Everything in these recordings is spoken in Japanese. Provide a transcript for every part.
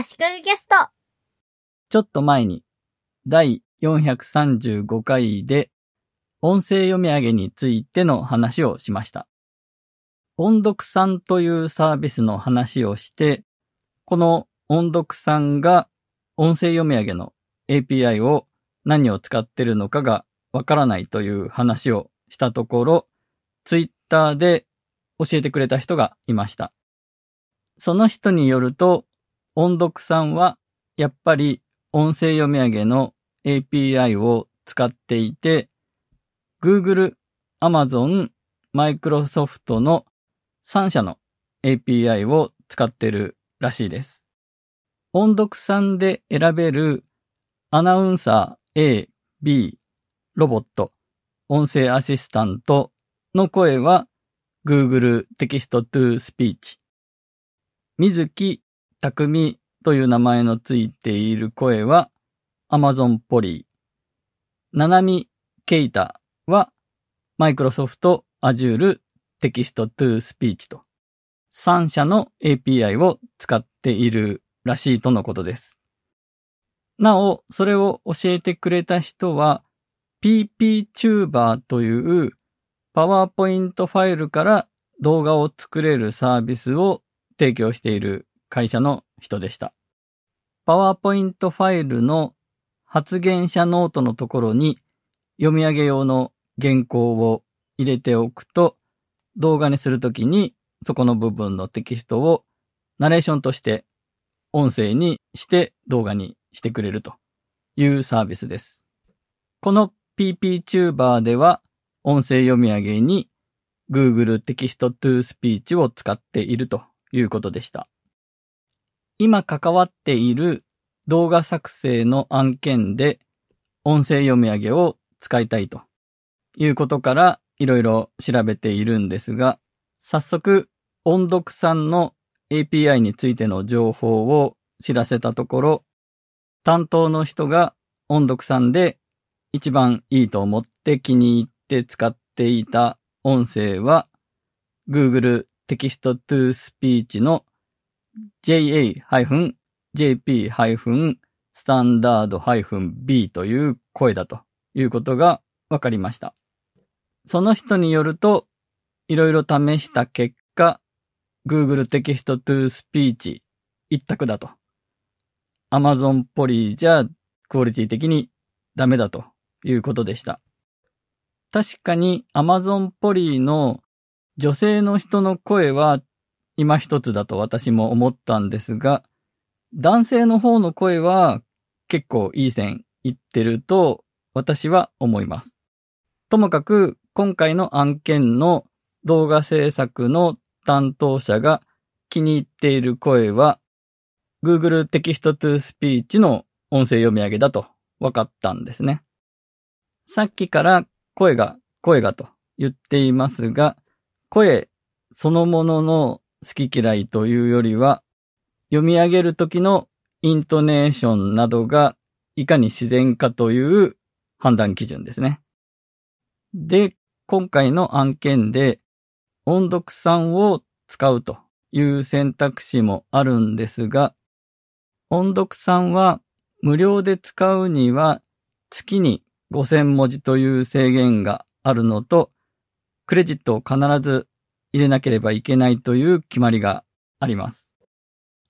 足利ゲスト。ちょっと前に、第435回で、音声読み上げについての話をしました。音読さんというサービスの話をして、この音読さんが音声読み上げの API を何を使ってるのかがわからないという話をしたところ、ツイッターで教えてくれた人がいました。その人によると、音読さんはやっぱり音声読み上げの API を使っていて、Google、Amazon、Microsoft の3社の API を使ってるらしいです。音読さんで選べるアナウンサー A、B、ロボット、音声アシスタントの声は Google Text-to-Speech。水木匠という名前のついている声は Amazon Polly。ななみ、けいたは Microsoft Azure テキストトゥースピーチと3社の API を使っているらしいとのことです。なお、それを教えてくれた人は PPTuber というパワーポイントファイルから動画を作れるサービスを提供している会社の人でした。パワーポイントファイルの発言者ノートのところに読み上げ用の原稿を入れておくと動画にするときにそこの部分のテキストをナレーションとして音声にして動画にしてくれるというサービスです。この PPTuber では音声読み上げに Google テキストトゥースピーチを使っているということでした。今関わっている動画作成の案件で音声読み上げを使いたいと。いうことからいろいろ調べているんですが、早速音読さんの API についての情報を知らせたところ、担当の人が音読さんで一番いいと思って気に入って使っていた音声は Google テキストトゥースピーチの JA-JP-Standard-B という声だということが分かりました。その人によると、いろいろ試した結果、Google テキストトゥースピーチ一択だと。Amazon ポリじゃクオリティ的にダメだということでした。確かに Amazon ポリの女性の人の声は今一つだと私も思ったんですが、男性の方の声は結構いい線いってると私は思います。ともかく今回の案件の動画制作の担当者が気に入っている声は Google テキストトゥースピーチの音声読み上げだと分かったんですね。さっきから声が声がと言っていますが、声そのものの好き嫌いというよりは、読み上げる時のイントネーションなどがいかに自然かという判断基準ですね。で、今回の案件で音読さんを使うという選択肢もあるんですが、音読さんは無料で使うには月に5000文字という制限があるのと、クレジットを必ず入れなければいけないという決まりがあります。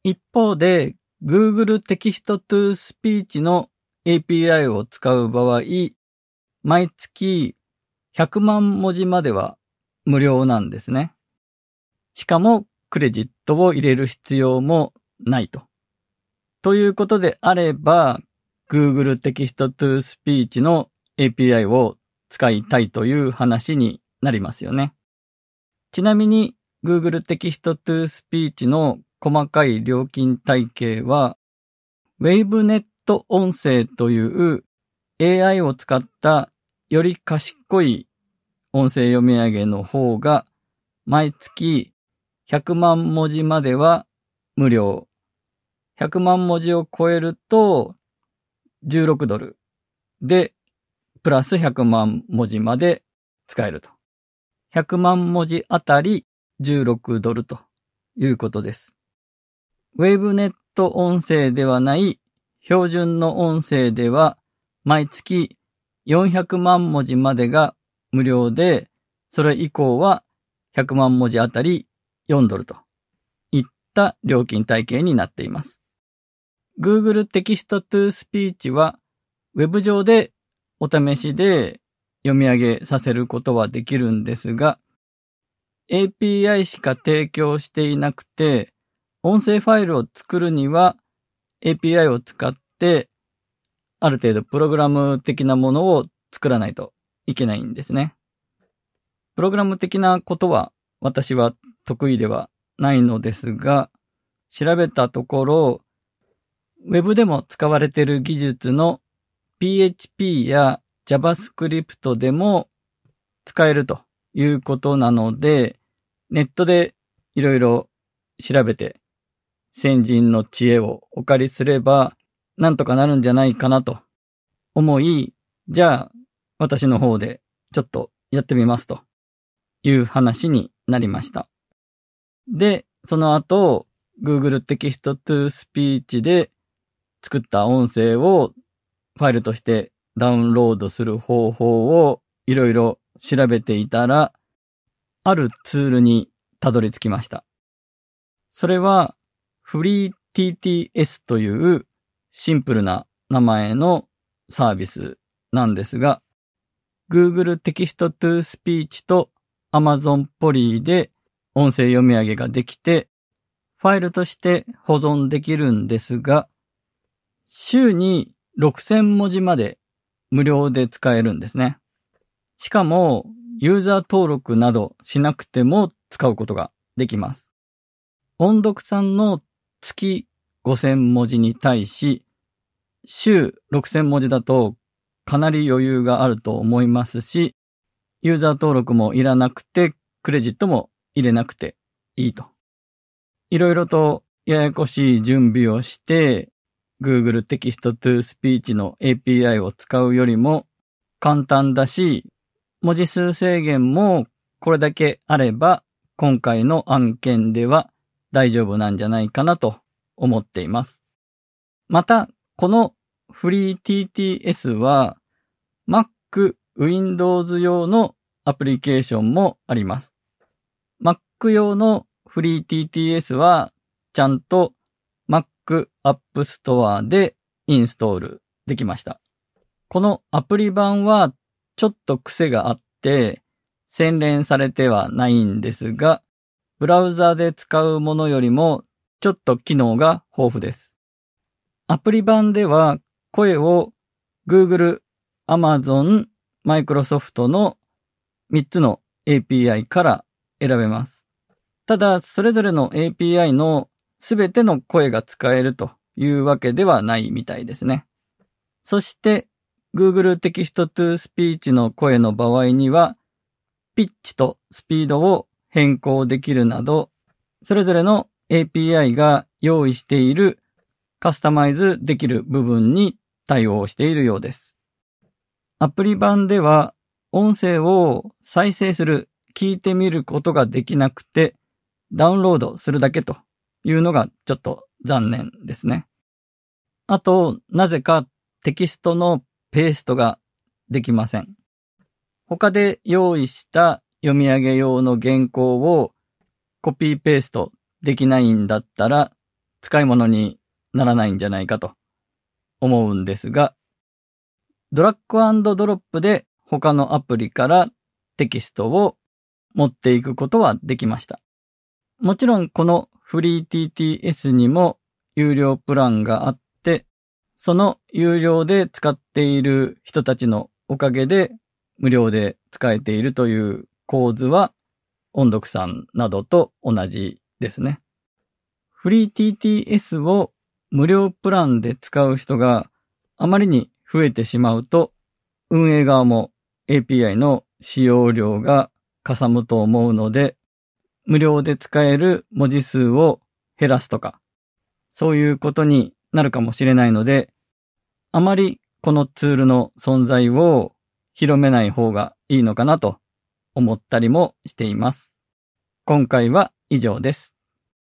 一方で、Google テキストトゥースピーチの API を使う場合、毎月100万文字までは無料なんですね。しかも、クレジットを入れる必要もないと。ということであれば、Google テキストトゥースピーチの API を使いたいという話になりますよね。ちなみに Google テキストトゥースピーチの細かい料金体系は WaveNet 音声という AI を使ったより賢い音声読み上げの方が毎月100万文字までは無料。100万文字を超えると16ドルでプラス100万文字まで使えると。100万文字あたり16ドルということです。WaveNet ト音声ではない標準の音声では毎月400万文字までが無料で、それ以降は100万文字あたり4ドルといった料金体系になっています。Google テキストトゥースピーチは Web 上でお試しで読み上げさせることはできるんですが、API しか提供していなくて、音声ファイルを作るには API を使って、ある程度プログラム的なものを作らないといけないんですね。プログラム的なことは私は得意ではないのですが、調べたところ、Web でも使われている技術の PHP や JavaScript でも使えるということなので、ネットでいろいろ調べて先人の知恵をお借りすれば、なんとかなるんじゃないかなと思い、じゃあ、私の方でちょっとやってみますという話になりました。で、その後、Google テキストトゥースピーチで作った音声をファイルとしてダウンロードする方法をいろいろ調べていたら、あるツールにたどり着きました。それはフリー TTS というシンプルな名前のサービスなんですが、Google テキストトゥースピーチと Amazon ポリーで音声読み上げができて、ファイルとして保存できるんですが、週に6000文字まで無料で使えるんですね。しかも、ユーザー登録などしなくても使うことができます。音読さんの月5000文字に対し、週6000文字だとかなり余裕があると思いますし、ユーザー登録もいらなくて、クレジットも入れなくていいと。いろいろとややこしい準備をして、Google テキストトゥースピーチの API を使うよりも簡単だし、文字数制限もこれだけあれば、今回の案件では大丈夫なんじゃないかなと思っています。また、このフリー TTS は Mac、Windows 用のアプリケーションもあります。Mac 用のフリー TTS はちゃんと Mac App Store でインストールできました。このアプリ版はちょっと癖があって洗練されてはないんですが、ブラウザで使うものよりもちょっと機能が豊富です。アプリ版では声を Google、Amazon、Microsoft の3つの API から選べます。ただ、それぞれの API のすべての声が使えるというわけではないみたいですね。そして、Google Text-to-Speech の声の場合には、ピッチとスピードを変更できるなど、それぞれの API が用意しているカスタマイズできる部分に対応しているようです。アプリ版では音声を再生する、聞いてみることができなくて、ダウンロードするだけというのがちょっと残念ですね。あと、なぜかテキストのペーストができません。他で用意した読み上げ用の原稿をコピーペーストできないんだったら使い物にならないんじゃないかと思うんですが、ドラッグドロップで他のアプリからテキストを持っていくことはできました。もちろんこのフリー TTS にも有料プランがあって、その有料で使っている人たちのおかげで無料で使えているという構図は音読さんなどと同じですね。フリー TTS を無料プランで使う人があまりに増えてしまうと、運営側も API の使用量がかさむと思うので、無料で使える文字数を減らすとか、そういうことになるかもしれないので、あまりこのツールの存在を広めない方がいいのかなと思ったりもしています。今回は以上です。